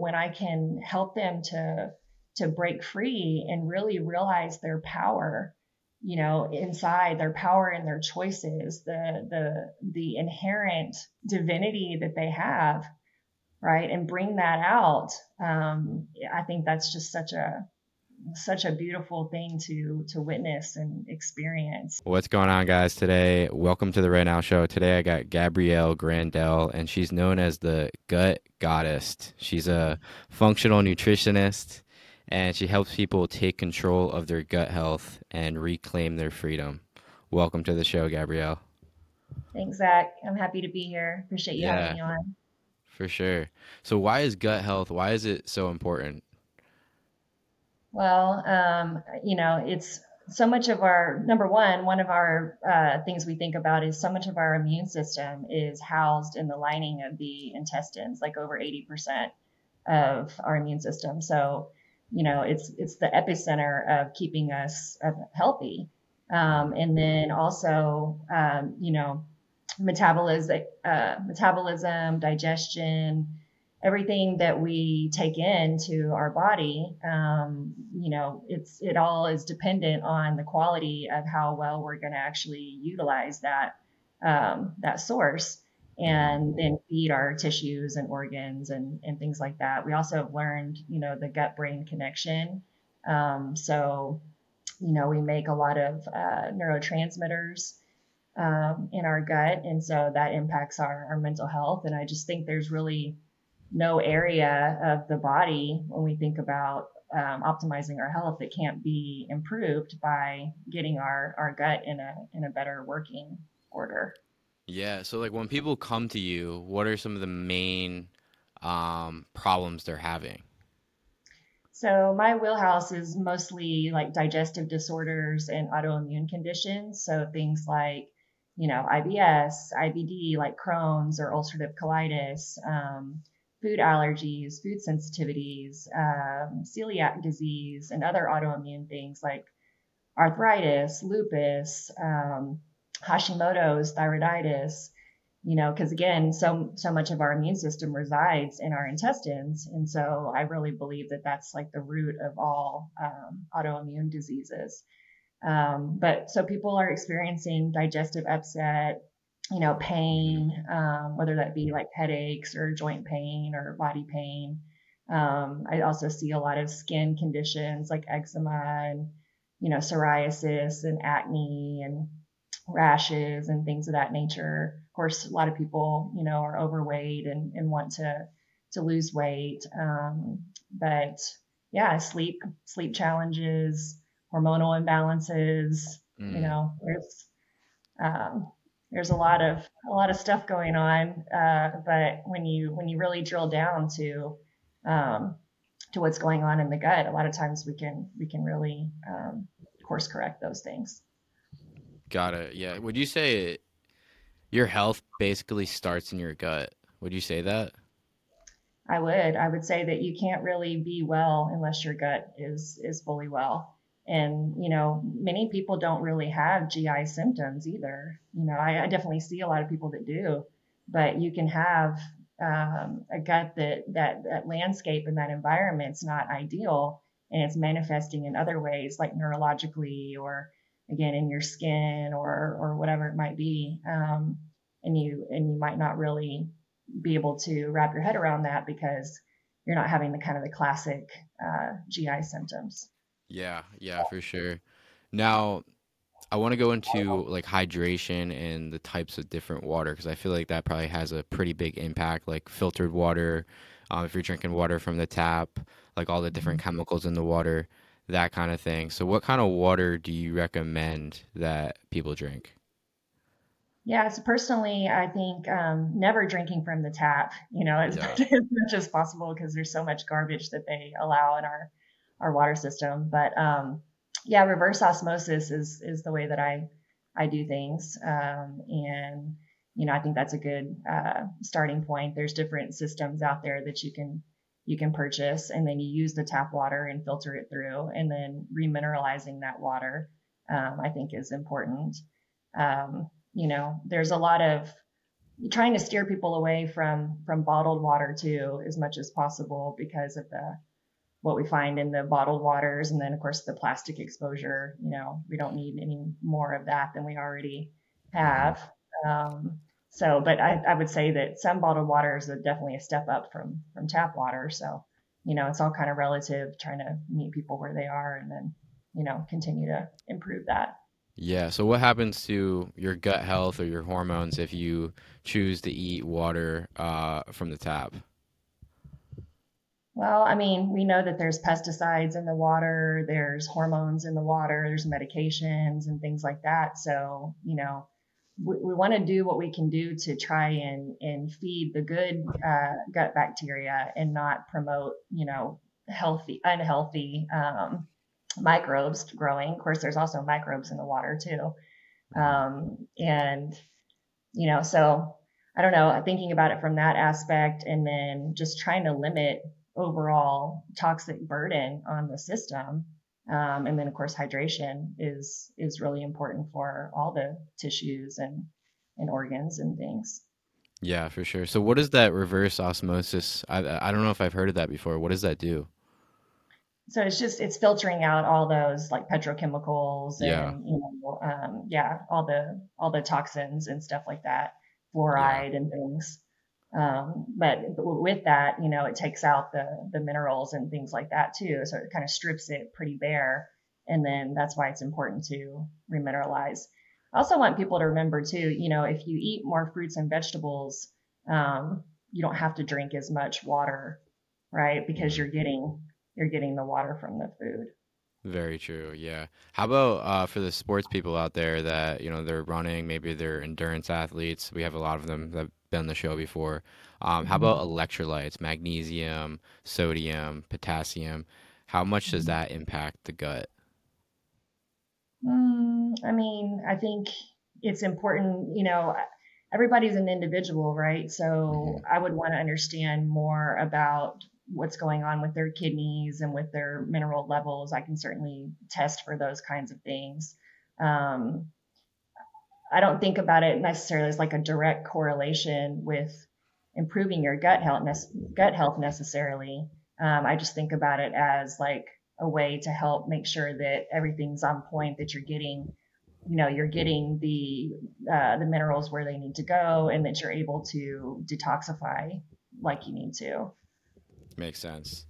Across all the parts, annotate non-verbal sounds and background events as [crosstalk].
when I can help them to to break free and really realize their power, you know, inside their power and their choices, the the the inherent divinity that they have, right, and bring that out. Um, I think that's just such a such a beautiful thing to to witness and experience. What's going on, guys? Today, welcome to the Right Now Show. Today, I got Gabrielle Grandell, and she's known as the Gut Goddess. She's a functional nutritionist, and she helps people take control of their gut health and reclaim their freedom. Welcome to the show, Gabrielle. Thanks, Zach. I'm happy to be here. Appreciate you yeah, having me on. For sure. So, why is gut health? Why is it so important? Well, um, you know, it's so much of our number one, one of our uh, things we think about is so much of our immune system is housed in the lining of the intestines, like over 80% of our immune system. So, you know, it's it's the epicenter of keeping us healthy. Um, and then also, um, you know, metabolism, uh, metabolism, digestion, everything that we take into our body, um, you know, it's it all is dependent on the quality of how well we're going to actually utilize that um, that source and then feed our tissues and organs and, and things like that. We also have learned, you know, the gut brain connection. Um, so, you know, we make a lot of uh, neurotransmitters um, in our gut, and so that impacts our, our mental health. And I just think there's really no area of the body when we think about um, optimizing our health that can't be improved by getting our, our gut in a in a better working order. Yeah. So like when people come to you, what are some of the main um, problems they're having? So my wheelhouse is mostly like digestive disorders and autoimmune conditions. So things like, you know, IBS, IBD, like Crohn's or ulcerative colitis, um, food allergies, food sensitivities, um, celiac disease, and other autoimmune things like arthritis, lupus, um, Hashimoto's, thyroiditis. You know, because again, so so much of our immune system resides in our intestines, and so I really believe that that's like the root of all um, autoimmune diseases. Um, but so people are experiencing digestive upset, you know, pain, um, whether that be like headaches or joint pain or body pain. Um, I also see a lot of skin conditions like eczema and, you know, psoriasis and acne and rashes and things of that nature. Of course, a lot of people, you know, are overweight and, and want to, to lose weight. Um, but yeah, sleep, sleep challenges, hormonal imbalances, mm. you know, there's, um, there's a lot of a lot of stuff going on. Uh, but when you when you really drill down to um, to what's going on in the gut, a lot of times we can we can really um, course correct those things. Got it. Yeah. Would you say your health basically starts in your gut? Would you say that? I would. I would say that you can't really be well unless your gut is is fully well. And, you know, many people don't really have GI symptoms either. You know, I, I definitely see a lot of people that do, but you can have um, a gut that, that, that landscape and that environment's not ideal and it's manifesting in other ways like neurologically or again in your skin or, or whatever it might be. Um, and you, and you might not really be able to wrap your head around that because you're not having the kind of the classic uh, GI symptoms. Yeah, yeah, for sure. Now, I want to go into like hydration and the types of different water because I feel like that probably has a pretty big impact. Like filtered water, um, if you're drinking water from the tap, like all the different mm-hmm. chemicals in the water, that kind of thing. So, what kind of water do you recommend that people drink? Yeah, so personally, I think um, never drinking from the tap, you know, as, yeah. [laughs] as much as possible because there's so much garbage that they allow in our our water system. But um, yeah, reverse osmosis is is the way that I I do things, um, and you know I think that's a good uh, starting point. There's different systems out there that you can you can purchase, and then you use the tap water and filter it through, and then remineralizing that water um, I think is important. Um, you know, there's a lot of trying to steer people away from from bottled water too as much as possible because of the what we find in the bottled waters and then of course the plastic exposure you know we don't need any more of that than we already have um, so but I, I would say that some bottled water is definitely a step up from from tap water so you know it's all kind of relative trying to meet people where they are and then you know continue to improve that yeah. So what happens to your gut health or your hormones if you choose to eat water uh, from the tap? Well, I mean, we know that there's pesticides in the water, there's hormones in the water, there's medications and things like that. So, you know, we, we want to do what we can do to try and, and feed the good uh, gut bacteria and not promote, you know, healthy, unhealthy um, microbes growing. Of course, there's also microbes in the water too. Um, and, you know, so I don't know, thinking about it from that aspect and then just trying to limit overall toxic burden on the system. Um, and then of course hydration is is really important for all the tissues and and organs and things. Yeah, for sure. So what is that reverse osmosis? I I don't know if I've heard of that before. What does that do? so it's just it's filtering out all those like petrochemicals and yeah. you know um, yeah all the all the toxins and stuff like that fluoride yeah. and things um, but with that you know it takes out the the minerals and things like that too so it kind of strips it pretty bare and then that's why it's important to remineralize i also want people to remember too you know if you eat more fruits and vegetables um, you don't have to drink as much water right because mm-hmm. you're getting you're getting the water from the food. Very true. Yeah. How about uh, for the sports people out there that you know they're running, maybe they're endurance athletes. We have a lot of them that've been on the show before. Um, how about mm-hmm. electrolytes, magnesium, sodium, potassium? How much does mm-hmm. that impact the gut? Mm, I mean, I think it's important. You know, everybody's an individual, right? So mm-hmm. I would want to understand more about what's going on with their kidneys and with their mineral levels. I can certainly test for those kinds of things. Um, I don't think about it necessarily as like a direct correlation with improving your gut health, gut health necessarily. Um, I just think about it as like a way to help make sure that everything's on point, that you're getting, you know, you're getting the uh, the minerals where they need to go, and that you're able to detoxify like you need to. Makes sense.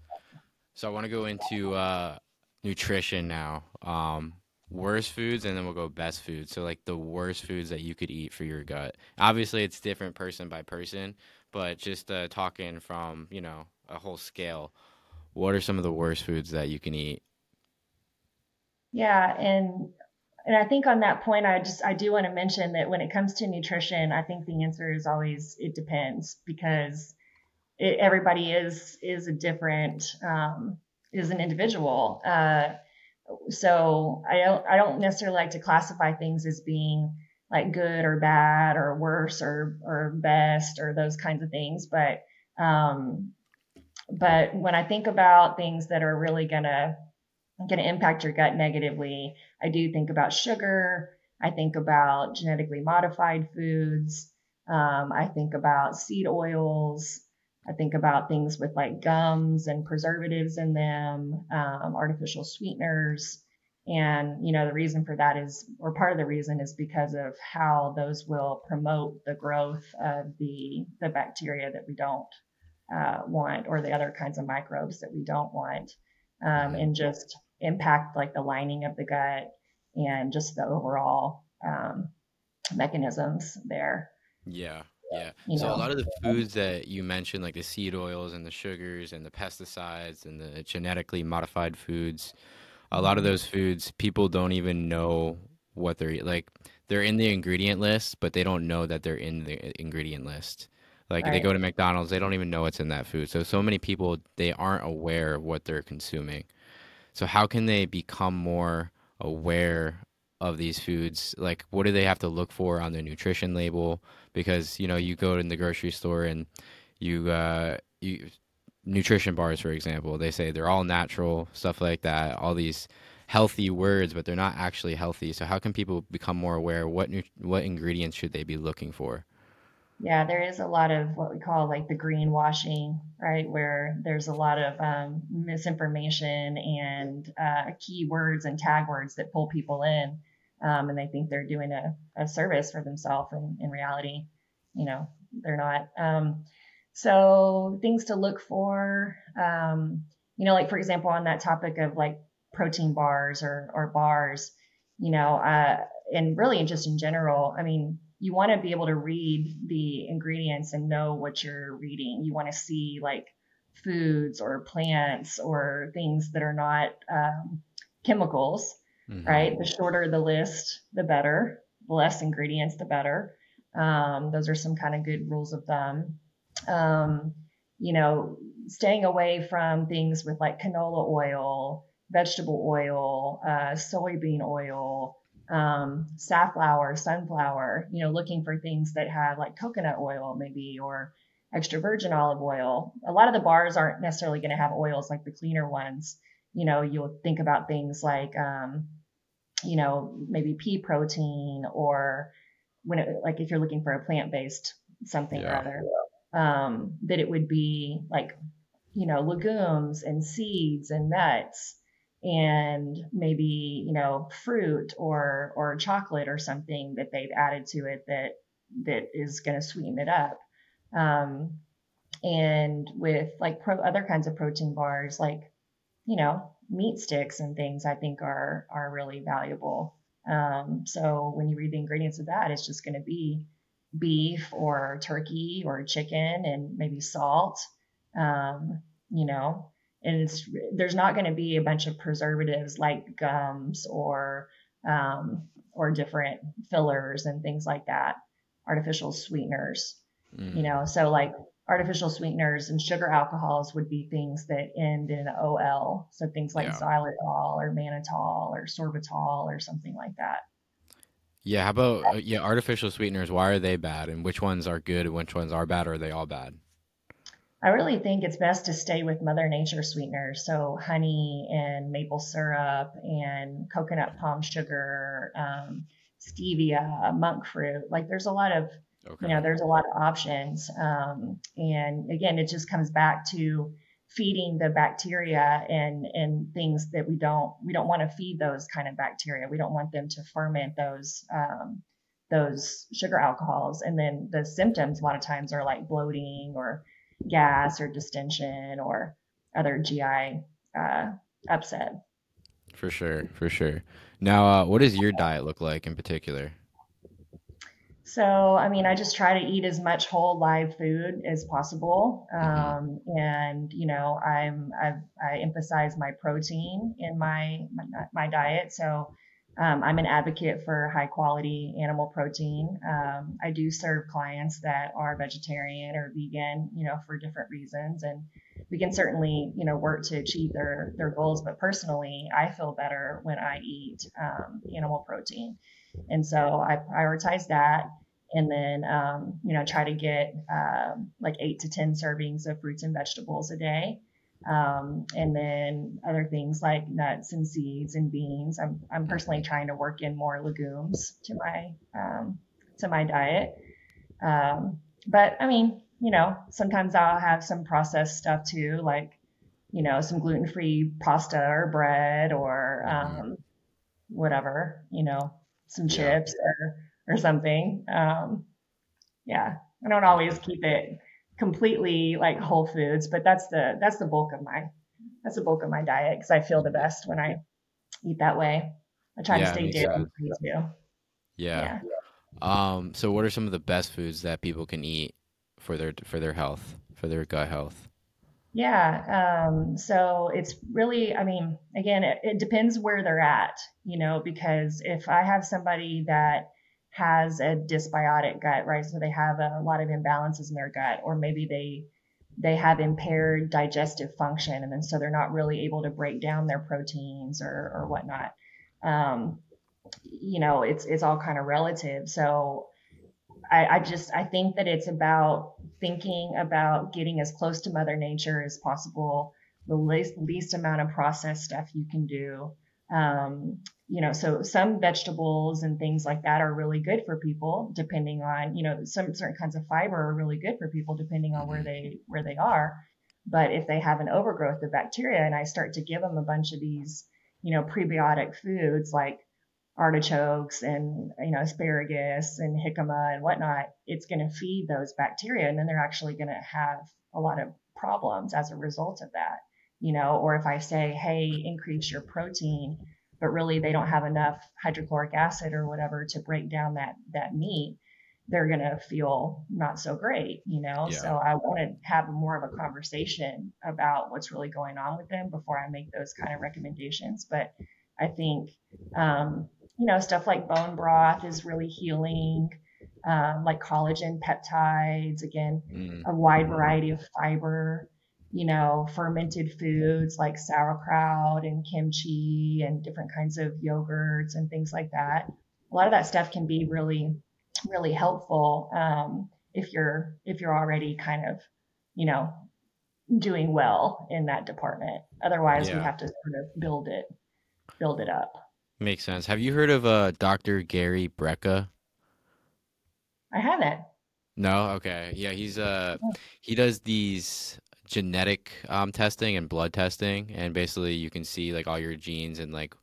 So I want to go into uh, nutrition now. Um, worst foods, and then we'll go best foods. So like the worst foods that you could eat for your gut. Obviously, it's different person by person, but just uh, talking from you know a whole scale. What are some of the worst foods that you can eat? Yeah, and and I think on that point, I just I do want to mention that when it comes to nutrition, I think the answer is always it depends because it, everybody is is a different um, is an individual. Uh, so I don't I don't necessarily like to classify things as being like good or bad or worse or or best or those kinds of things. But um, but when I think about things that are really gonna gonna impact your gut negatively, I do think about sugar. I think about genetically modified foods. Um, I think about seed oils. I think about things with like gums and preservatives in them, um, artificial sweeteners. And, you know, the reason for that is, or part of the reason is because of how those will promote the growth of the, the bacteria that we don't uh, want or the other kinds of microbes that we don't want um, and just impact like the lining of the gut and just the overall um, mechanisms there. Yeah. Yeah. You so know? a lot of the foods that you mentioned, like the seed oils and the sugars and the pesticides and the genetically modified foods, a lot of mm-hmm. those foods people don't even know what they're like. They're in the ingredient list, but they don't know that they're in the ingredient list. Like right. they go to McDonald's, they don't even know what's in that food. So so many people they aren't aware of what they're consuming. So how can they become more aware of these foods? Like, what do they have to look for on the nutrition label? Because you know, you go in the grocery store and you uh, you nutrition bars, for example, they say they're all natural, stuff like that. All these healthy words, but they're not actually healthy. So, how can people become more aware? What what ingredients should they be looking for? Yeah, there is a lot of what we call like the greenwashing, right? Where there's a lot of um, misinformation and uh, keywords and tag words that pull people in, um, and they think they're doing a, a service for themselves, and in reality, you know, they're not. Um, so things to look for, um, you know, like for example, on that topic of like protein bars or or bars, you know, uh, and really just in general, I mean you want to be able to read the ingredients and know what you're reading. You want to see like foods or plants or things that are not um, chemicals, mm-hmm. right? The shorter the list, the better. The less ingredients, the better. Um, those are some kind of good rules of thumb. Um, you know, staying away from things with like canola oil, vegetable oil, uh, soybean oil, um, safflower, sunflower, you know, looking for things that have like coconut oil maybe or extra virgin olive oil. A lot of the bars aren't necessarily going to have oils like the cleaner ones. You know, you'll think about things like, um, you know, maybe pea protein or when it, like if you're looking for a plant based something yeah. or other, um, that it would be like, you know, legumes and seeds and nuts and maybe you know fruit or or chocolate or something that they've added to it that that is going to sweeten it up um, and with like pro- other kinds of protein bars like you know meat sticks and things i think are are really valuable. Um, so when you read the ingredients of that it's just going to be beef or turkey or chicken and maybe salt um, you know? And it's there's not going to be a bunch of preservatives like gums or um, or different fillers and things like that artificial sweeteners mm. you know? So like artificial sweeteners and sugar alcohols would be things that end in ol so things like yeah. xylitol or mannitol or sorbitol or something like that yeah how about uh, yeah artificial sweeteners why are they bad and which ones are good and which ones are bad or are they all bad I really think it's best to stay with Mother Nature sweeteners. So, honey and maple syrup and coconut palm sugar, um, stevia, monk fruit. Like, there's a lot of, okay. you know, there's a lot of options. Um, and again, it just comes back to feeding the bacteria and and things that we don't we don't want to feed those kind of bacteria. We don't want them to ferment those um, those sugar alcohols. And then the symptoms a lot of times are like bloating or gas or distension or other GI uh, upset. For sure, for sure. Now, uh, what does your diet look like in particular? So, I mean, I just try to eat as much whole live food as possible, mm-hmm. um, and you know, I'm I've, i emphasize my protein in my, my my diet. So, um, I'm an advocate for high quality animal protein. Um, I do serve clients that are vegetarian or vegan, you know, for different reasons, and we can certainly, you know, work to achieve their their goals. But personally, I feel better when I eat um, animal protein, and so I prioritize that. And then, um, you know, try to get um, like eight to ten servings of fruits and vegetables a day. Um, and then other things like nuts and seeds and beans. I'm, I'm personally trying to work in more legumes to my um, to my diet. Um, but I mean, you know, sometimes I'll have some processed stuff too, like you know, some gluten free pasta or bread or um, whatever, you know, some chips or or something. Um, yeah, I don't always keep it completely like whole foods, but that's the that's the bulk of my that's the bulk of my diet because I feel the best when I eat that way. I try yeah, to stay dairy free too. Yeah. yeah. Um. So, what are some of the best foods that people can eat for their for their health, for their gut health? Yeah. Um, so it's really, I mean, again, it, it depends where they're at, you know, because if I have somebody that has a dysbiotic gut, right? So they have a lot of imbalances in their gut, or maybe they they have impaired digestive function, and then so they're not really able to break down their proteins or or whatnot. Um, you know, it's it's all kind of relative. So I, I just I think that it's about thinking about getting as close to Mother Nature as possible, the least least amount of processed stuff you can do Um, you know, so some vegetables and things like that are really good for people, depending on, you know, some certain kinds of fiber are really good for people depending on where Mhm. they where they are. But if they have an overgrowth of bacteria and I start to give them a bunch of these, you know, prebiotic foods like artichokes and you know asparagus and jicama and whatnot, it's going to feed those bacteria, and then they're actually going to have a lot of problems as a result of that. You know, or if I say, hey, increase your protein, but really they don't have enough hydrochloric acid or whatever to break down that that meat, they're going to feel not so great, you know? Yeah. So I want to have more of a conversation about what's really going on with them before I make those kind of recommendations. But I think, um, you know, stuff like bone broth is really healing, um, like collagen peptides, again, Mm. a wide variety of fiber, you know, fermented foods like sauerkraut and kimchi and different kinds of yogurts and things like that. A lot of that stuff can be really, really helpful um, if you're if you're already kind of, you know, doing well in that department. Otherwise, we have to sort of build it, build it up. Makes sense. Have you heard of uh Dr. Gary Brecka? I haven't. No? Okay. Yeah, he's uh he does these genetic um testing and blood testing and basically you can see like all your genes and like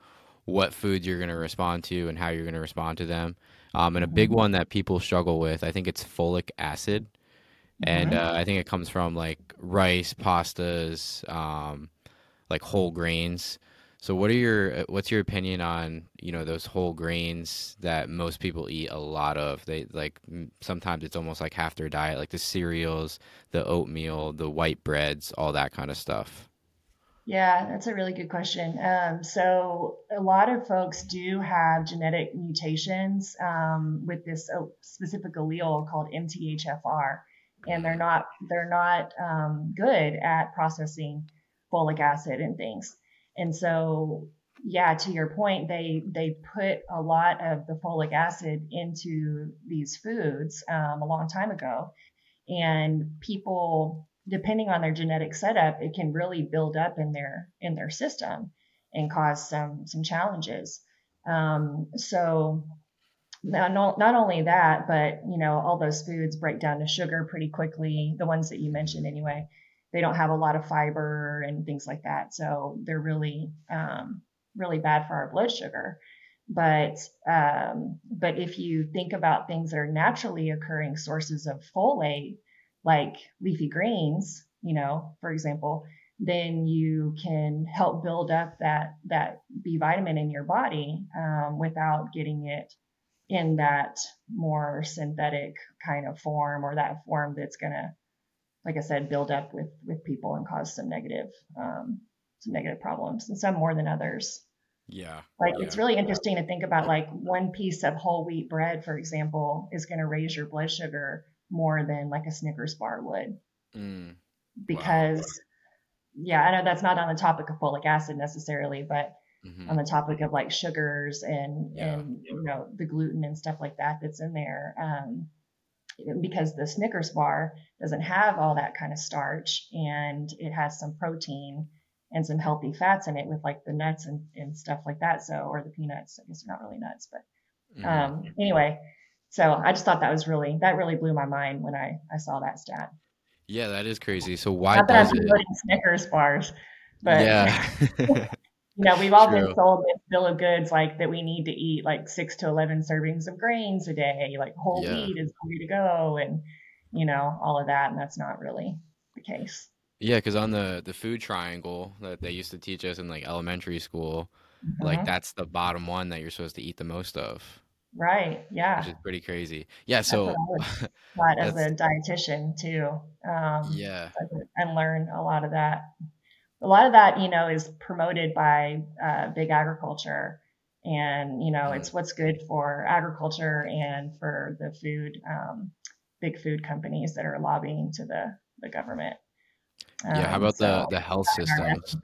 what foods you're going to respond to and how you're going to respond to them. Um and a big Mhm. one that people struggle with, I think it's folic acid. And Mhm. uh, I think it comes from like rice, pastas, um like whole grains. So what are your uh, what's your opinion on, you know, those whole grains that most people eat a lot of? They like sometimes it's almost like half their diet, like the cereals, the oatmeal, the white breads, all that kind of stuff. Yeah, that's a really good question. Um, so a lot of folks do have genetic mutations um, with this uh, specific allele called MTHFR, and they're not they're not um, good at processing folic acid and things. And so, yeah, to your point, they they put a lot of the folic acid into these foods um, a long time ago, and people depending on their genetic setup it can really build up in their in their system and cause some some challenges. Um, so not, not only that but you know all those foods break down to sugar pretty quickly the ones that you mentioned anyway they don't have a lot of fiber and things like that. So they're really um, really bad for our blood sugar. But um, but if you think about things that are naturally occurring sources of folate like leafy greens, you know, for example, then you can help build up that that B vitamin in your body um, without getting it in that more synthetic kind of form or that form that's gonna, like I said, build up with with people and cause some negative um, some negative problems, and some more than others. Yeah. Like Yeah. it's really interesting to think about like one piece of whole wheat bread, for example, is going to raise your blood sugar more than like a Snickers bar would Mm. because yeah, I know that's not on the topic of folic acid necessarily, but hmm on the topic of like sugars and Yeah. and you know the gluten and stuff like that that's in there um because the Snickers bar doesn't have all that kind of starch and it has some protein and some healthy fats in it with like the nuts and, and stuff like that so or the peanuts I guess they're not really nuts but hmm um anyway so I just thought that was really that really blew my mind when I I saw that stat Yeah, that is crazy. So why not that I'm it? Snickers bars but Yeah. [laughs] [laughs] you know, we've all been True. sold this bill of goods like that we need to eat like six to 11 servings of grains a day, like whole Yeah. wheat is the way to go, and, you know, all of that. And that's not really the case. Yeah, because on the the food triangle that they used to teach us in like elementary school, like Mhm. that's the bottom one that you're supposed to eat the most of, Right. Yeah. which is pretty crazy. Yeah, That's so I would [laughs] as a dietitian too. Um, yeah. and learn a lot of that. A lot of that, you know, is promoted by uh, big agriculture. And, you know, it's what's good for agriculture and for the food, um, big food companies that are lobbying to the, the government. Yeah, how Um, about the so, the health in systems?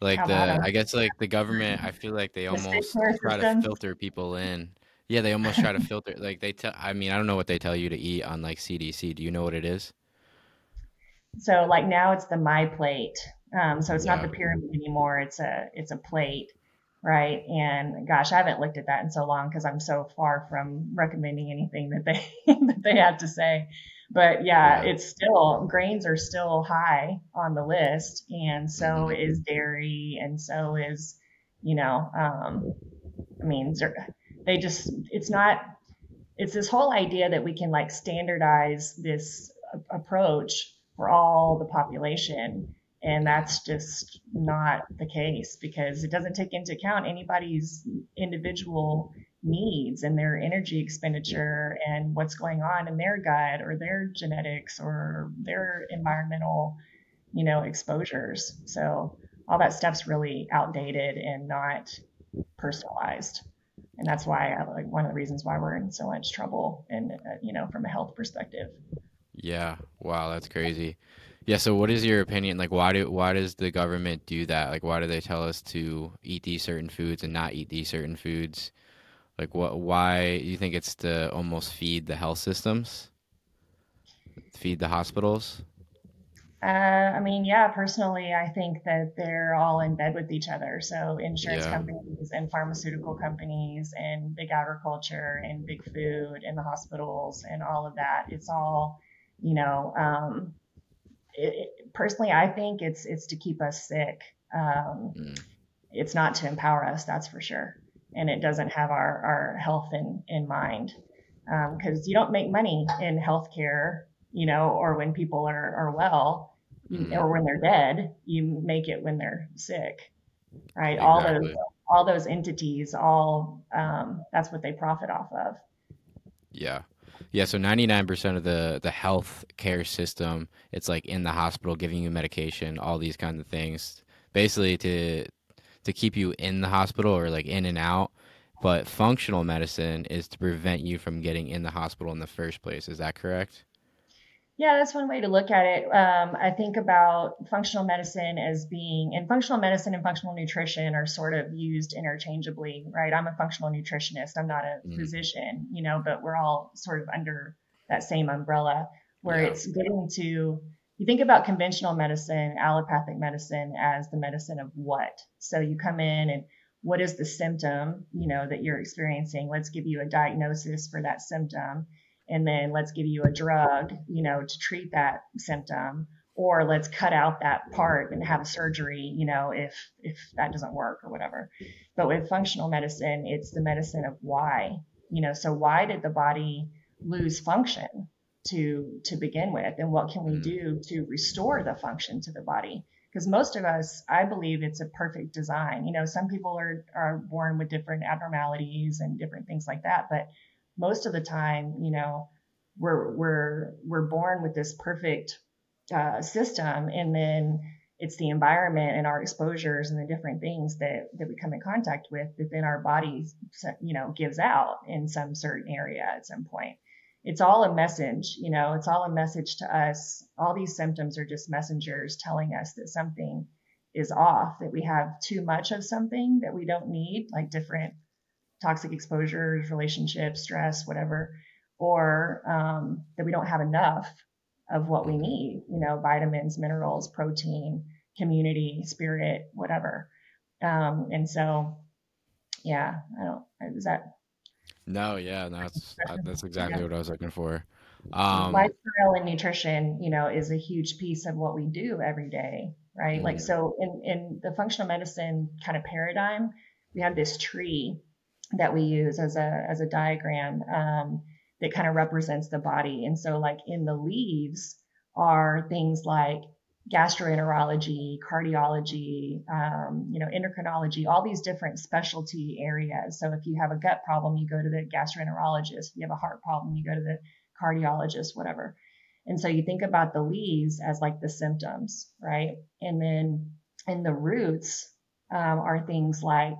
Like how the? I guess like the government, I feel like they The almost try to filter people in. Yeah, they almost try to filter like they tell I mean, I don't know what they tell you to eat on like CDC. Do you know what it is? So like now it's the my plate. Um, so it's not the pyramid anymore. It's a it's a plate, right? And gosh, I haven't looked at that in so long because I'm so far from recommending anything that they [laughs] that they have to say. But yeah, yeah, it's still grains are still high on the list, and so mm-hmm. is dairy, and so is you know, um, I mean, they just it's not it's this whole idea that we can like standardize this approach for all the population. And that's just not the case because it doesn't take into account anybody's individual needs and their energy expenditure and what's going on in their gut or their genetics or their environmental you know exposures. So all that stuff's really outdated and not personalized. And that's why like one of the reasons why we're in so much trouble and uh, you know from a health perspective yeah wow that's crazy yeah. So, what is your opinion? Like, why do why does the government do that? Like, why do they tell us to eat these certain foods and not eat these certain foods? Like, what? Why do you think it's to almost feed the health systems, feed the hospitals? Uh, I mean, yeah, personally, I think that they're all in bed with each other. So, insurance yeah. companies and pharmaceutical companies and big agriculture and big food and the hospitals and all of that. It's all, you know, um, it, personally, I think it's it's to keep us sick. Um, mm. It's not to empower us, that's for sure. And it doesn't have our, our health in, in mind. Because um, you don't make money in healthcare, you know, or when people are, are well, mm. or when they're dead. You make it when they're sick, right? Exactly. All those all those entities, all um, that's what they profit off of. Yeah. Yeah, so 99% of the the health care system, it's like in the hospital giving you medication, all these kinds of things. Basically to to keep you in the hospital or like in and out. But functional medicine is to prevent you from getting in the hospital in the first place. Is that correct? Yeah, that's one way to look at it. Um, I think about functional medicine as being, and functional medicine and functional nutrition are sort of used interchangeably, right? I'm a functional nutritionist. I'm not a mm. physician, you know, but we're all sort of under that same umbrella where yeah. it's getting to, you think about conventional medicine, allopathic medicine as the medicine of what? So you come in and what is the symptom, you know, that you're experiencing? Let's give you a diagnosis for that symptom and then let's give you a drug, you know, to treat that symptom, or let's cut out that part and have a surgery, you know, if if that doesn't work or whatever. But with functional medicine, it's the medicine of why, you know, so why did the body lose function to to begin with, and what can we mm. do to restore the function to the body? Because most of us, I believe it's a perfect design. You know, some people are are born with different abnormalities and different things like that, but most of the time, you know, we're we're we're born with this perfect uh, system, and then it's the environment and our exposures and the different things that that we come in contact with that then our body, you know, gives out in some certain area at some point. It's all a message, you know, it's all a message to us. All these symptoms are just messengers telling us that something is off, that we have too much of something that we don't need, like different toxic exposures, relationships, stress, whatever, or um, that we don't have enough of what we need, you know, vitamins, minerals, protein, community, spirit, whatever. Um, and so, yeah, I don't, is that? No, yeah, no, that's, [laughs] that's exactly yeah. what I was looking for. Um, lifestyle and nutrition, you know, is a huge piece of what we do every day, right? Mm-hmm. Like, so in, in the functional medicine kind of paradigm, we have this tree that we use as a as a diagram um, that kind of represents the body. And so, like in the leaves are things like gastroenterology, cardiology, um, you know, endocrinology, all these different specialty areas. So if you have a gut problem, you go to the gastroenterologist. If you have a heart problem, you go to the cardiologist, whatever. And so you think about the leaves as like the symptoms, right? And then in the roots um, are things like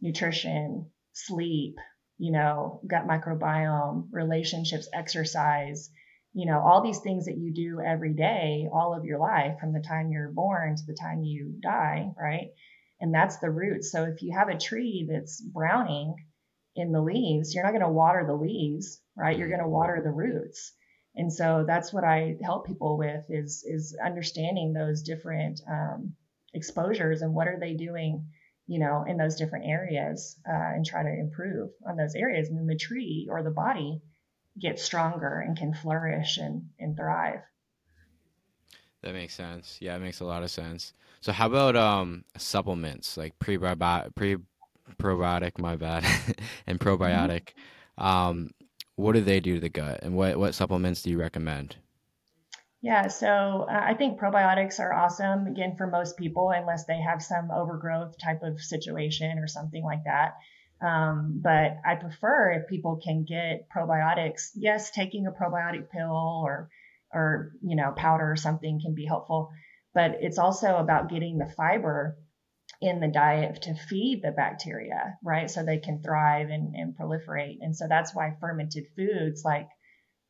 nutrition, sleep, you know, gut microbiome, relationships, exercise, you know, all these things that you do every day, all of your life, from the time you're born to the time you die, right? And that's the root. So if you have a tree that's browning in the leaves, you're not going to water the leaves, right? You're going to water the roots. And so that's what I help people with is is understanding those different um, exposures and what are they doing you know, in those different areas uh, and try to improve on those areas. And then the tree or the body gets stronger and can flourish and, and thrive. That makes sense. Yeah, it makes a lot of sense. So how about um supplements like prebiotic, pre probiotic, my bad, [laughs] and mm-hmm. probiotic? Mm-hmm. Um, what do they do to the gut, and what what supplements do you recommend? Yeah, so uh, I think probiotics are awesome again for most people, unless they have some overgrowth type of situation or something like that. Um, but I prefer if people can get probiotics. Yes, taking a probiotic pill or or you know powder or something can be helpful, but it's also about getting the fiber in the diet to feed the bacteria, right? So they can thrive and, and proliferate. And so that's why fermented foods like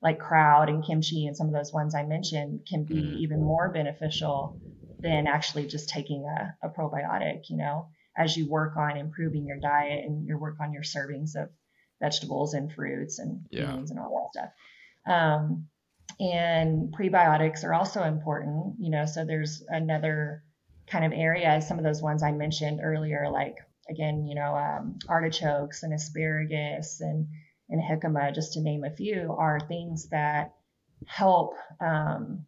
like kraut and kimchi and some of those ones I mentioned can be mm. even more beneficial than actually just taking a, a probiotic, you know, as you work on improving your diet and you work on your servings of vegetables and fruits and yeah. beans and all that stuff. Um, and prebiotics are also important, you know, so there's another kind of area, some of those ones I mentioned earlier, like again, you know, um, artichokes and asparagus and and jicama, just to name a few, are things that help um,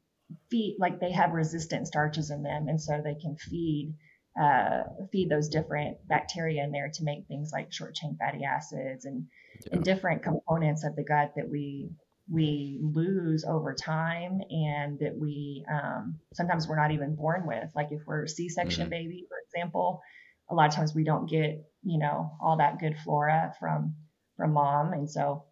feed, like they have resistant starches in them, and so they can feed uh, feed those different bacteria in there to make things like short chain fatty acids and, yeah. and different components of the gut that we we lose over time and that we um, sometimes we're not even born with like if we're a c-section mm-hmm. baby for example a lot of times we don't get you know all that good flora from from mom. And so,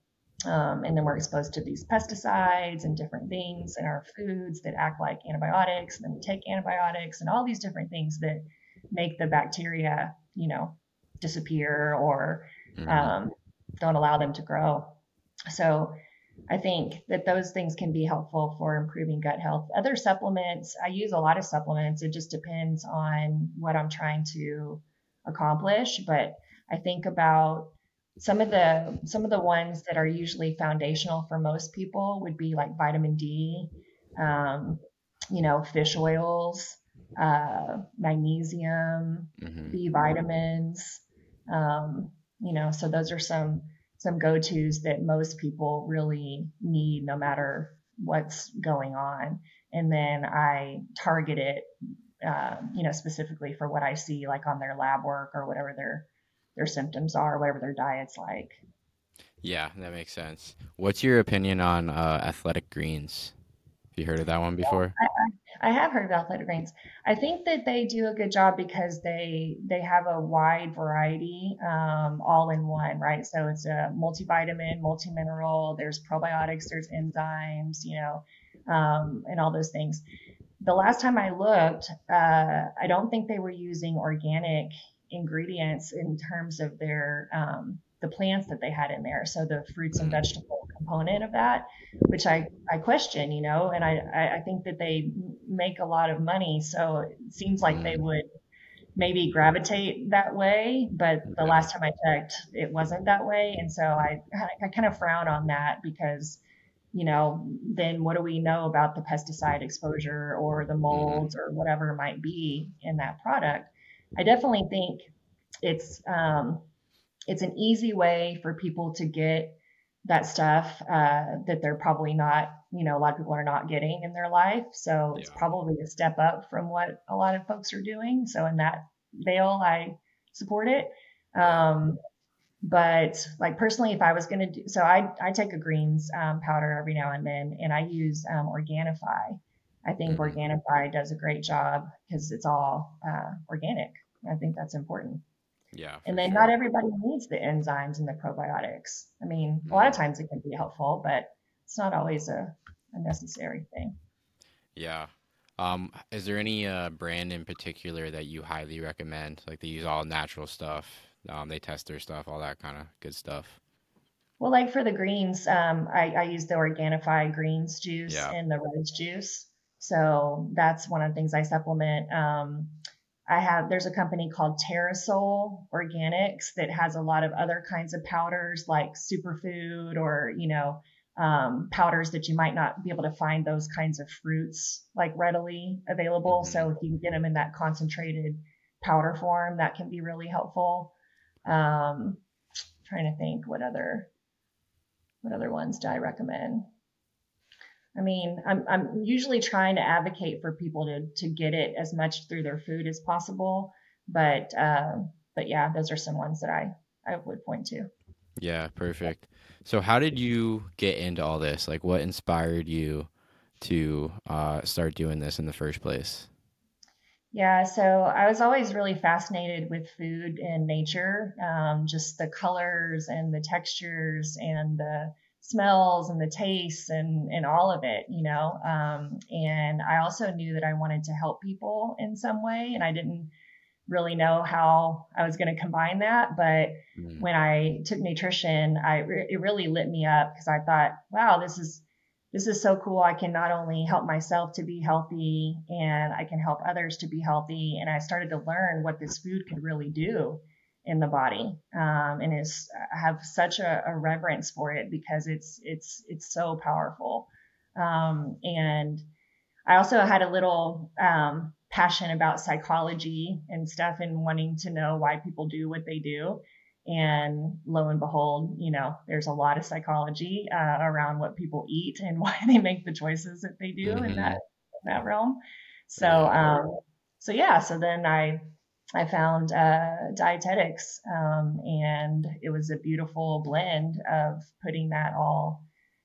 um, and then we're exposed to these pesticides and different things in our foods that act like antibiotics. And then we take antibiotics and all these different things that make the bacteria, you know, disappear or mm-hmm. um, don't allow them to grow. So I think that those things can be helpful for improving gut health. Other supplements, I use a lot of supplements. It just depends on what I'm trying to accomplish. But I think about some of the some of the ones that are usually foundational for most people would be like vitamin D, um, you know, fish oils, uh, magnesium, mm-hmm. B vitamins. Um, you know, so those are some some go tos that most people really need, no matter what's going on. And then I target it, uh, you know, specifically for what I see, like on their lab work or whatever their their symptoms are, whatever their diet's like. Yeah, that makes sense. What's your opinion on uh, athletic greens? Have you heard of that one before? I, I, I, have heard of athletic greens. I think that they do a good job because they they have a wide variety, um, all in one, right? So it's a multivitamin, multi-mineral. There's probiotics, there's enzymes, you know, um, and all those things. The last time I looked, uh, I don't think they were using organic ingredients in terms of their um, the plants that they had in there. So the fruits and mm-hmm. vegetable component of that, which I, I question, you know, and I, I think that they make a lot of money. So it seems like they mm-hmm. would maybe gravitate that way. But the last time I checked, it wasn't that way. And so I, I kind of frown on that because, you know, then what do we know about the pesticide exposure or the mm-hmm. molds or whatever might be in that product? I definitely think it's um, it's an easy way for people to get that stuff uh, that they're probably not, you know, a lot of people are not getting in their life. So yeah. it's probably a step up from what a lot of folks are doing. So in that veil, I support it. Um, but like personally, if I was going to do, so I, I take a greens um, powder every now and then, and I use um, Organifi. I think mm-hmm. Organifi does a great job because it's all uh, organic. I think that's important. Yeah. And then sure. not everybody needs the enzymes and the probiotics. I mean, mm-hmm. a lot of mm-hmm. times it can be helpful, but it's not always a, a necessary thing. Yeah. Um, is there any uh, brand in particular that you highly recommend? Like they use all natural stuff. Um, they test their stuff, all that kind of good stuff. Well, like for the greens, um, I, I use the Organifi greens juice yeah. and the rose juice. So that's one of the things I supplement. Um, I have there's a company called Terrasoul Organics that has a lot of other kinds of powders like superfood or you know um, powders that you might not be able to find those kinds of fruits like readily available. Mm-hmm. So if you can get them in that concentrated powder form that can be really helpful. Um, trying to think what other what other ones do I recommend? I mean, I'm I'm usually trying to advocate for people to to get it as much through their food as possible, but uh, but yeah, those are some ones that I I would point to. Yeah, perfect. So, how did you get into all this? Like, what inspired you to uh, start doing this in the first place? Yeah, so I was always really fascinated with food and nature, um, just the colors and the textures and the smells and the tastes and, and all of it, you know. Um, and I also knew that I wanted to help people in some way, and I didn't really know how I was going to combine that. But mm. when I took nutrition, I it really lit me up because I thought, wow, this is this is so cool. I can not only help myself to be healthy and I can help others to be healthy. And I started to learn what this food could really do in the body. Um, and is I have such a, a, reverence for it because it's, it's, it's so powerful. Um, and I also had a little, um, passion about psychology and stuff and wanting to know why people do what they do. And lo and behold, you know, there's a lot of psychology uh, around what people eat and [laughs] why they make the choices that they do mm-hmm. in that that realm. So, um, so yeah. So then I I found uh, dietetics, um, and it was a beautiful blend of putting that all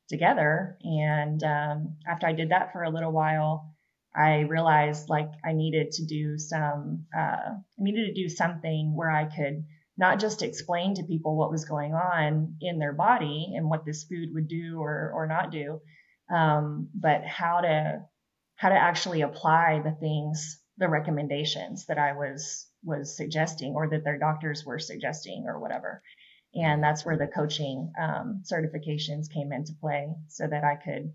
together. And um, after I did that for a little while, I realized like I needed to do some, uh, I needed to do something where I could not just explain to people what was going on in their body and what this food would do or or not do, um, but how to how to actually apply the things, the recommendations that I was was suggesting or that their doctors were suggesting or whatever. And that's where the coaching um, certifications came into play, so that I could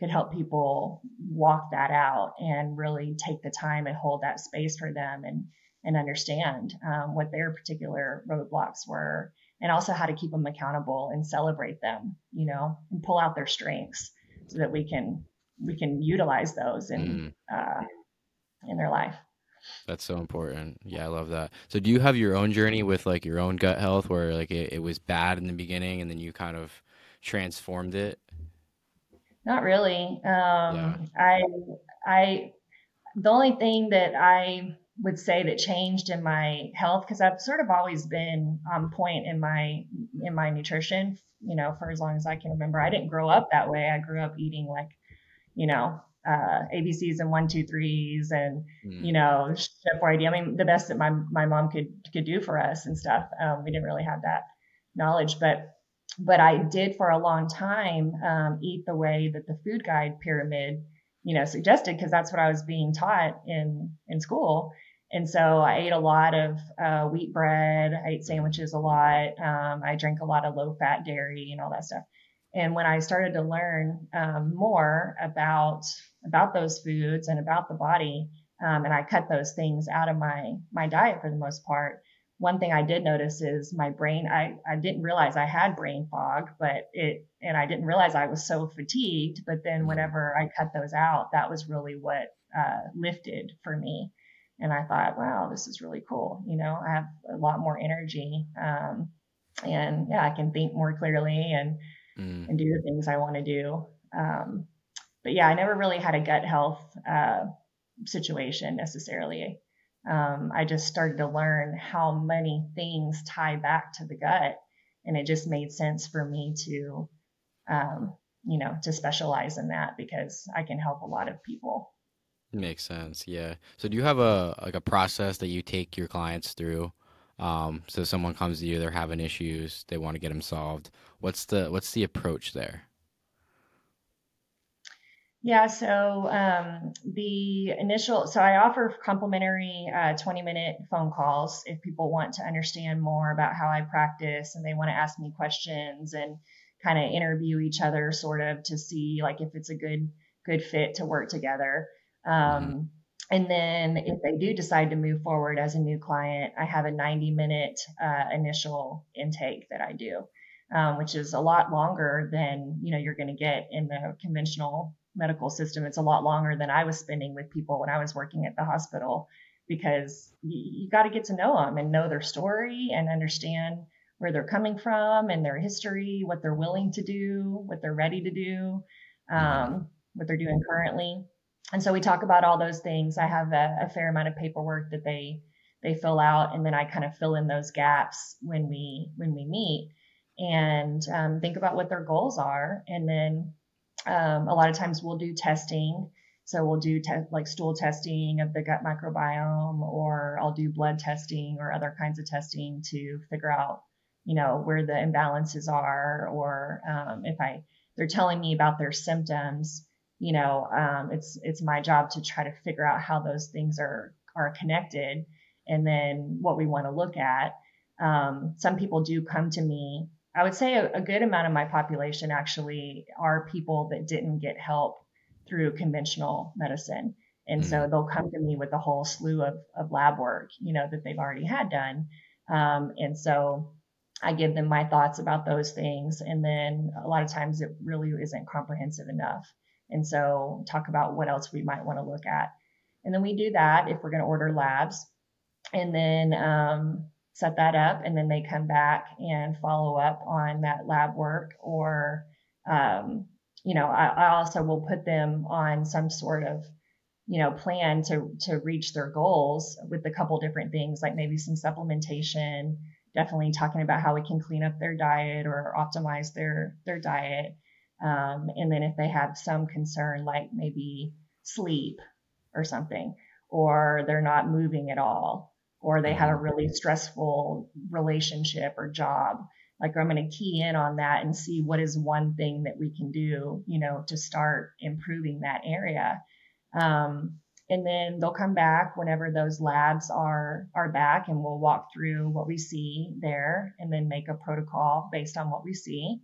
could help people walk that out and really take the time and hold that space for them and and understand um, what their particular roadblocks were and also how to keep them accountable and celebrate them you know and pull out their strengths so that we can we can utilize those and mm. uh, in their life that's so important yeah i love that so do you have your own journey with like your own gut health where like it, it was bad in the beginning and then you kind of transformed it not really um yeah. i i the only thing that i would say that changed in my health because I've sort of always been on point in my in my nutrition, you know, for as long as I can remember. I didn't grow up that way. I grew up eating like, you know, uh, ABCs and one, two, threes and, mm. you know, Chef Boyardee. I mean, the best that my, my mom could, could do for us and stuff. Um, we didn't really have that knowledge, but, but I did for a long time, um, eat the way that the food guide pyramid, you know, suggested, because that's what I was being taught in, in school. And so I ate a lot of uh, wheat bread. I ate sandwiches a lot. Um, I drank a lot of low fat dairy and all that stuff. And when I started to learn um, more about about those foods and about the body, um, and I cut those things out of my my diet for the most part. One thing I did notice is my brain. I I didn't realize I had brain fog, but it and I didn't realize I was so fatigued. But then whenever I cut those out, that was really what uh, lifted for me and I thought, wow, this is really cool. You know, I have a lot more energy, um, and yeah, I can think more clearly and mm. and do the things I want to do. Um, but yeah, I never really had a gut health uh, situation necessarily. Um, I just started to learn how many things tie back to the gut, and it just made sense for me to, um, you know, to specialize in that because I can help a lot of people. Makes sense. Yeah. So do you have a like a process that you take your clients through? Um, so someone comes to you, they're having issues, they want to get them solved. What's the what's the approach there? Yeah, so um, the initial, so I offer complimentary uh, 20 minute phone calls if people want to understand more about how I practice and they want to ask me questions and kind of interview each other sort of to see like if it's a good good fit to work together. Um, mm-hmm. And then if they do decide to move forward as a new client, I have a 90 minute uh, initial intake that I do, um, which is a lot longer than you know you're going to get in the conventional medical system. It's a lot longer than I was spending with people when I was working at the hospital because you, you got to get to know them and know their story and understand where they're coming from and their history, what they're willing to do, what they're ready to do, um, what they're doing currently. And so we talk about all those things. I have a, a fair amount of paperwork that they they fill out, and then I kind of fill in those gaps when we when we meet and um, think about what their goals are, and then um, a lot of times we'll do testing. So we'll do te- like stool testing of the gut microbiome, or I'll do blood testing or other kinds of testing to figure out, you know, where the imbalances are, or um, if I they're telling me about their symptoms, you know, um, it's it's my job to try to figure out how those things are are connected, and then what we want to look at. Um, some people do come to me I would say a, a, good amount of my population actually are people that didn't get help through conventional medicine. And mm so they'll come to me with a whole slew of, of lab work, you know, that they've already had done. Um, and so I give them my thoughts about those things. And then a lot of times it really isn't comprehensive enough. And so talk about what else we might want to look at. And then we do that if we're going to order labs. And then um, set that up and then they come back and follow up on that lab work or um, you know I, I, also will put them on some sort of you know plan to to reach their goals with a couple different things like maybe some supplementation definitely talking about how we can clean up their diet or optimize their their diet um, and then if they have some concern like maybe sleep or something or they're not moving at all or they have a mm-hmm. really stressful relationship or job like i'm going to key in on that and see what is one thing that we can do you know to start improving that area um, and then they'll come back whenever those labs are are back and we'll walk through what we see there and then make a protocol based on what we see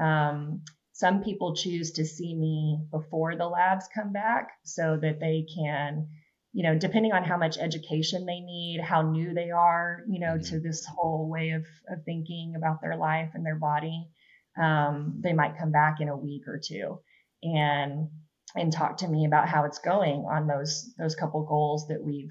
um, some people choose to see me before the labs come back so that they can you know, depending on how much education they need, how new they are, you know, to mm-hmm. this whole way of, of thinking about their life and their body, um, they might come back in a week or two and and talk to me about how it's going on those those couple goals that we've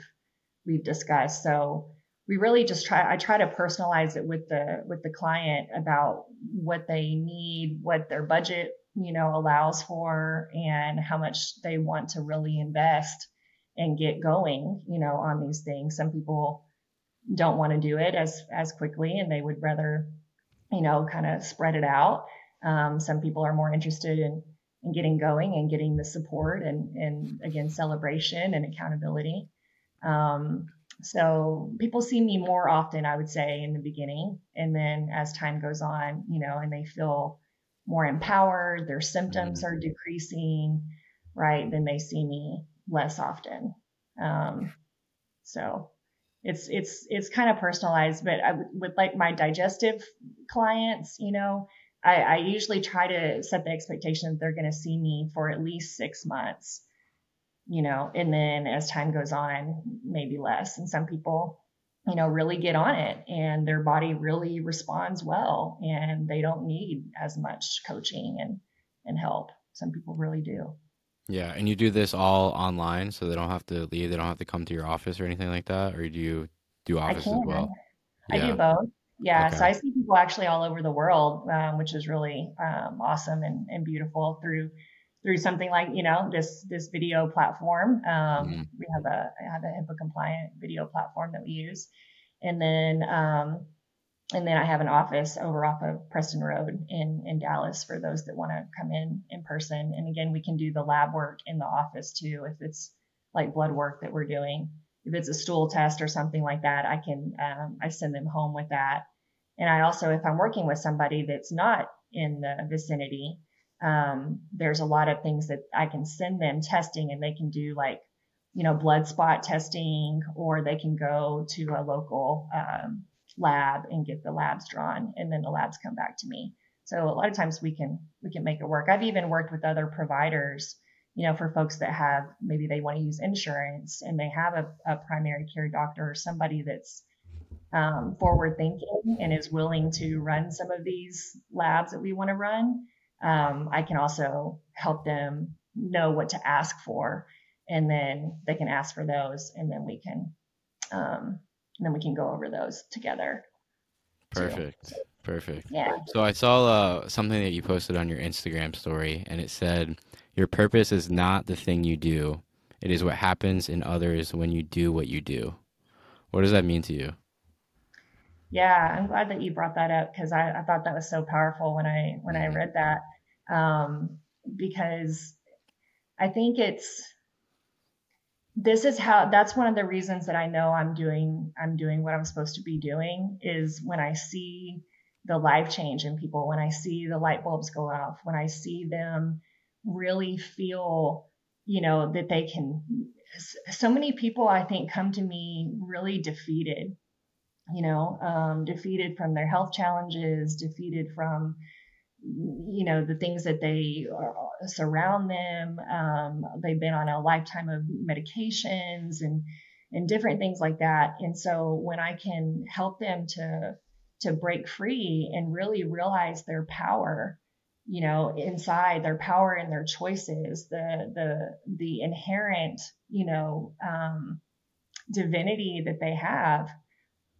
we've discussed. So we really just try I try to personalize it with the with the client about what they need, what their budget, you know, allows for and how much they want to really invest and get going, you know, on these things. Some people don't want to do it as as quickly and they would rather, you know, kind of spread it out. Um, some people are more interested in in getting going and getting the support and and again celebration and accountability. Um, so people see me more often, I would say, in the beginning, and then as time goes on, you know, and they feel more empowered, their symptoms are decreasing, right? Then they see me less often. Um, so it's it's it's kind of personalized, but I, with like my digestive clients, you know, I, I usually try to set the expectation that they're going to see me for at least six months, you know, and then as time goes on, maybe less. And some people, you know, really get on it and their body really responds well and they don't need as much coaching and, and help. Some people really do. Yeah, and you do this all online, so they don't have to leave. They don't have to come to your office or anything like that, or do you do office as well? I do both. Yeah, okay. so I see people actually all over the world, um, which is really um, awesome and, and beautiful through through something like you know this this video platform. Um, mm-hmm. We have a have a HIPAA compliant video platform that we use, and then um, and then I have an office over off of Preston Road in, in Dallas for those that want to come in in person. And again, we can do the lab work in the office too if it's like blood work that we're doing. If it's a stool test or something like that, I can um, I send them home with that. And I also, if I'm working with somebody that's not in the vicinity, um, there's a lot of things that I can send them testing, and they can do like you know blood spot testing, or they can go to a local um, lab and get the labs drawn and then the labs come back to me. So a lot of times we can we can make it work. I've even worked with other providers you know for folks that have maybe they want to use insurance and they have a, a primary care doctor or somebody that's um, forward thinking and is willing to run some of these labs that we want to run um, i can also help them know what to ask for and then they can ask for those and then we can um, and then we can go over those together. Perfect. Too. Perfect. Yeah. So I saw uh, something that you posted on your Instagram story, and it said, Your purpose is not the thing you do, it is what happens in others when you do what you do. What does that mean to you? Yeah, I'm glad that you brought that up because I, I, thought that was so powerful when I when I mm-hmm. read that. Um, because I think it's this is how that's one of the reasons that I know I'm doing I'm doing what I'm supposed to be doing is when I see the life change in people, when I see the light bulbs go off, when I see them really feel, you know, that they can. So many people, I think, come to me really defeated, you know, um, defeated from their health challenges, defeated from, you know, the things that they are, surround them. Um, they've been on a lifetime of medications and and different things like that. And so when I can help them to to break free and really realize their power you know inside their power and their choices the the the inherent you know um, divinity that they have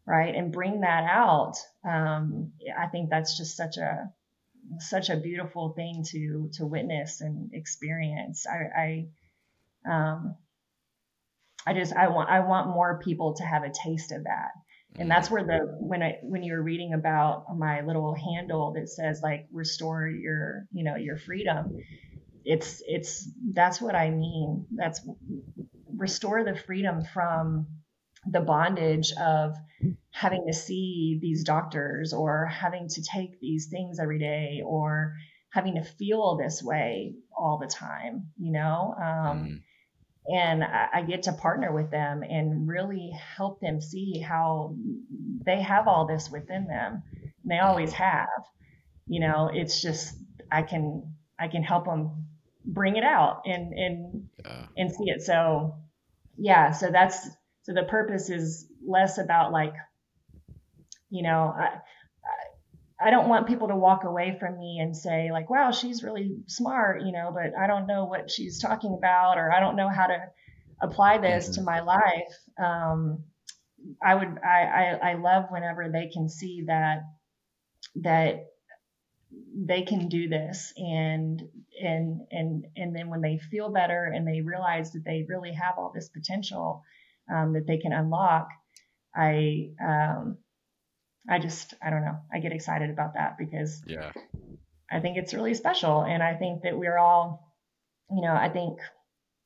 right and bring that out um, i think that's just such a such a beautiful thing to to witness and experience. I i um i just i want i want more people to have a taste of that. And that's where the when i when you were reading about my little handle that says like restore your you know your freedom it's it's that's what i mean. That's restore the freedom from the bondage of having to see these doctors or having to take these things every day or having to feel this way all the time you know um, mm and I, get to partner with them and really help them see how they have all this within them. And they always have. You know, it's just I can I can help them bring it out and and yeah. and see it. So yeah, so that's so the purpose is less about like you know I, I don't want people to walk away from me and say like, wow, she's really smart, you know, but I don't know what she's talking about, or I don't know how to apply this mm-hmm. to my life. Um, I would, I, I, I love whenever they can see that, that they can do this and, and, and, and then when they feel better and they realize that they really have all this potential, um, that they can unlock, I, um, I just, I don't know. I get excited about that because yeah, I think it's really special. And I think that we're all, you know, I think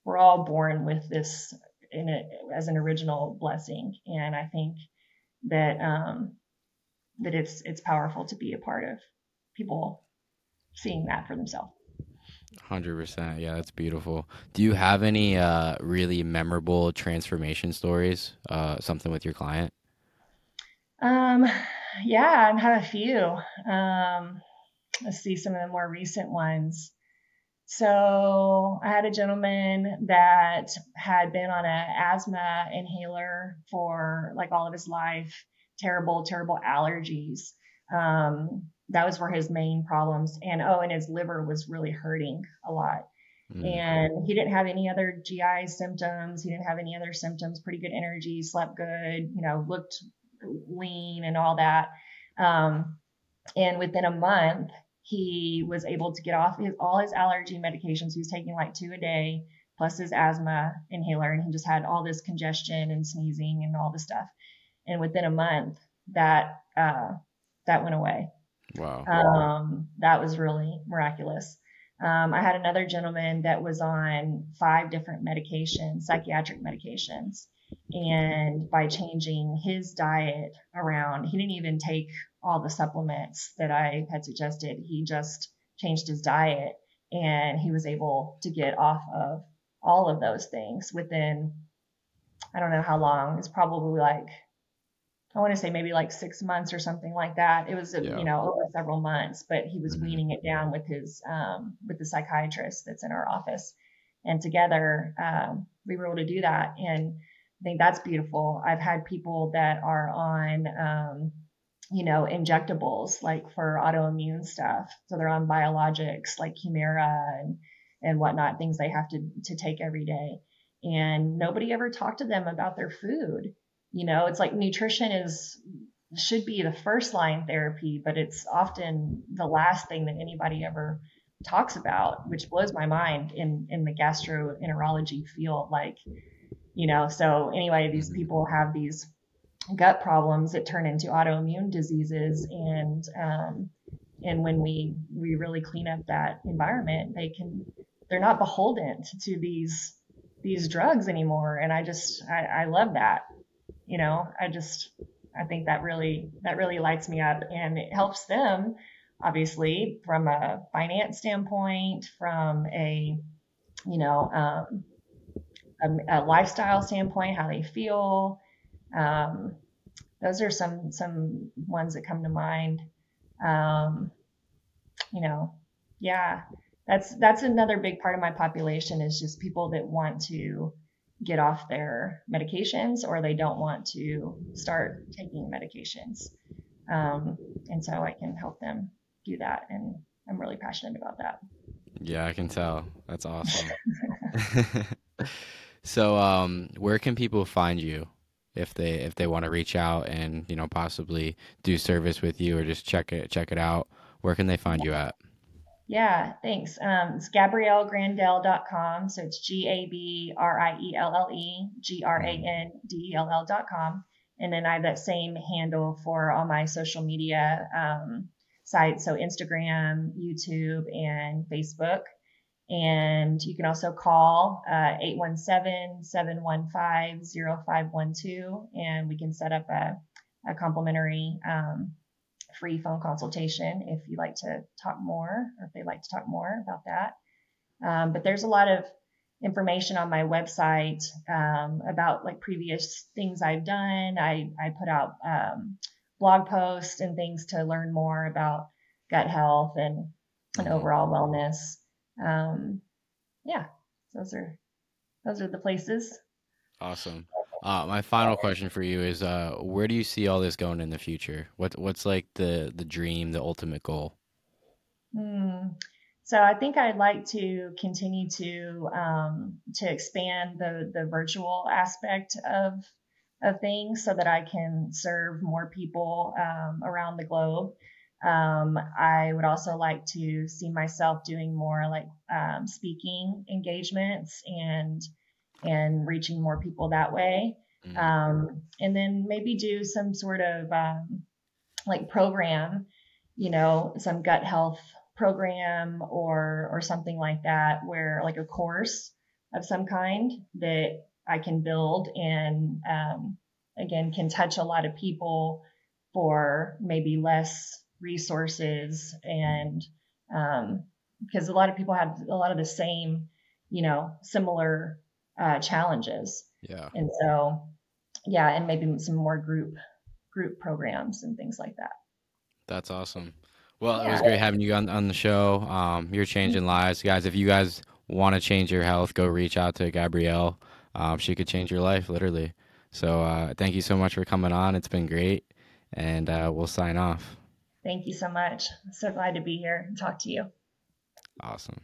we're all born with this in it as an original blessing. And I think that, um, that it's, it's powerful to be a part of people seeing that for themselves. Hundred percent. Yeah, that's beautiful. Do you have any uh, really memorable transformation stories? Uh, something with your client? Um, yeah, I have had a few. Um, let's see some of the more recent ones. So I had a gentleman that had been on an asthma inhaler for like all of his life, terrible, terrible allergies. Um, that was for his main problems. And oh, and his liver was really hurting a lot. Mm. And he didn't have any other GI symptoms. He didn't have any other symptoms, pretty good energy, slept good, you know, looked lean and all that. Um, and within a month, he was able to get off his, all his allergy medications. He was taking like two a day, plus his asthma inhaler, and he just had all this congestion and sneezing and all this stuff. And within a month, that uh, that went away. Wow. Um, that was really miraculous. Um, I had another gentleman that was on five different medications, psychiatric medications. And by changing his diet around, he didn't even take all the supplements that I had suggested. He just changed his diet and he was able to get off of all of those things within, I don't know how long. It's probably like, I want to say maybe like six months or something like that. It was, yeah. you know, over several months, but he was mm-hmm. weaning it down with his, um, with the psychiatrist that's in our office. And together, um, we were able to do that. And I think that's beautiful. I've had people that are on, um, you know, injectables like for autoimmune stuff. So they're on biologics like Humira and, and whatnot, things they have to, to take every day. And nobody ever talked to them about their food. You know, it's like nutrition is should be the first line therapy, but it's often the last thing that anybody ever talks about, which blows my mind in in the gastroenterology field. Like, you know, so anyway, these people have these gut problems that turn into autoimmune diseases, and um, and when we we really clean up that environment, they can they're not beholden to these these drugs anymore, and I just I, I love that. You know, I just I think that really that really lights me up, and it helps them obviously from a finance standpoint, from a you know um, a, a, lifestyle standpoint, how they feel. Um, those are some some ones that come to mind. Um, you know, yeah, that's that's another big part of my population is just people that want to get off their medications or they don't want to start taking medications. Um, and so I can help them do that. And I'm really passionate about that. Yeah, I can tell. That's awesome. [laughs] [laughs] so, um, where can people find you if they if they want to reach out and you know possibly do service with you or just check it check it out? Where can they find you at? Yeah, thanks. Um, it's GabrielleGrandell.com. So it's G A B R I E L L E G R A N D E L L.com. And then I have that same handle for all my social media um, sites. So Instagram, YouTube, and Facebook. And you can also call uh, 817 715 0512 and we can set up a, a complimentary um, free phone consultation if you'd like to talk more or if they'd like to talk more about that. Um, but there's a lot of information on my website um, about like previous things I've done. I, I put out um, blog posts and things to learn more about gut health and, and mm-hmm. overall wellness. Um, yeah, those are those are the places. Awesome. Uh, my final question for you is: uh, Where do you see all this going in the future? What What's like the the dream, the ultimate goal? Hmm. So I think I'd like to continue to um, to expand the the virtual aspect of of things so that I can serve more people um, around the globe. Um, I would also like to see myself doing more like um, speaking engagements and and reaching more people that way. Mm-hmm. Um, and then maybe do some sort of um, like program, you know, some gut health program or or something like that, where like a course of some kind that I can build and um, again can touch a lot of people for maybe less resources and because um, a lot of people have a lot of the same, you know, similar uh, challenges. Yeah. And so, yeah, and maybe some more group group programs and things like that. That's awesome. Well, yeah. it was great having you on, on the show. Um, you're changing mm-hmm. lives, guys. If you guys want to change your health, go reach out to Gabrielle. Um, she could change your life, literally. So, uh, thank you so much for coming on. It's been great, and uh, we'll sign off. Thank you so much. So glad to be here and talk to you. Awesome.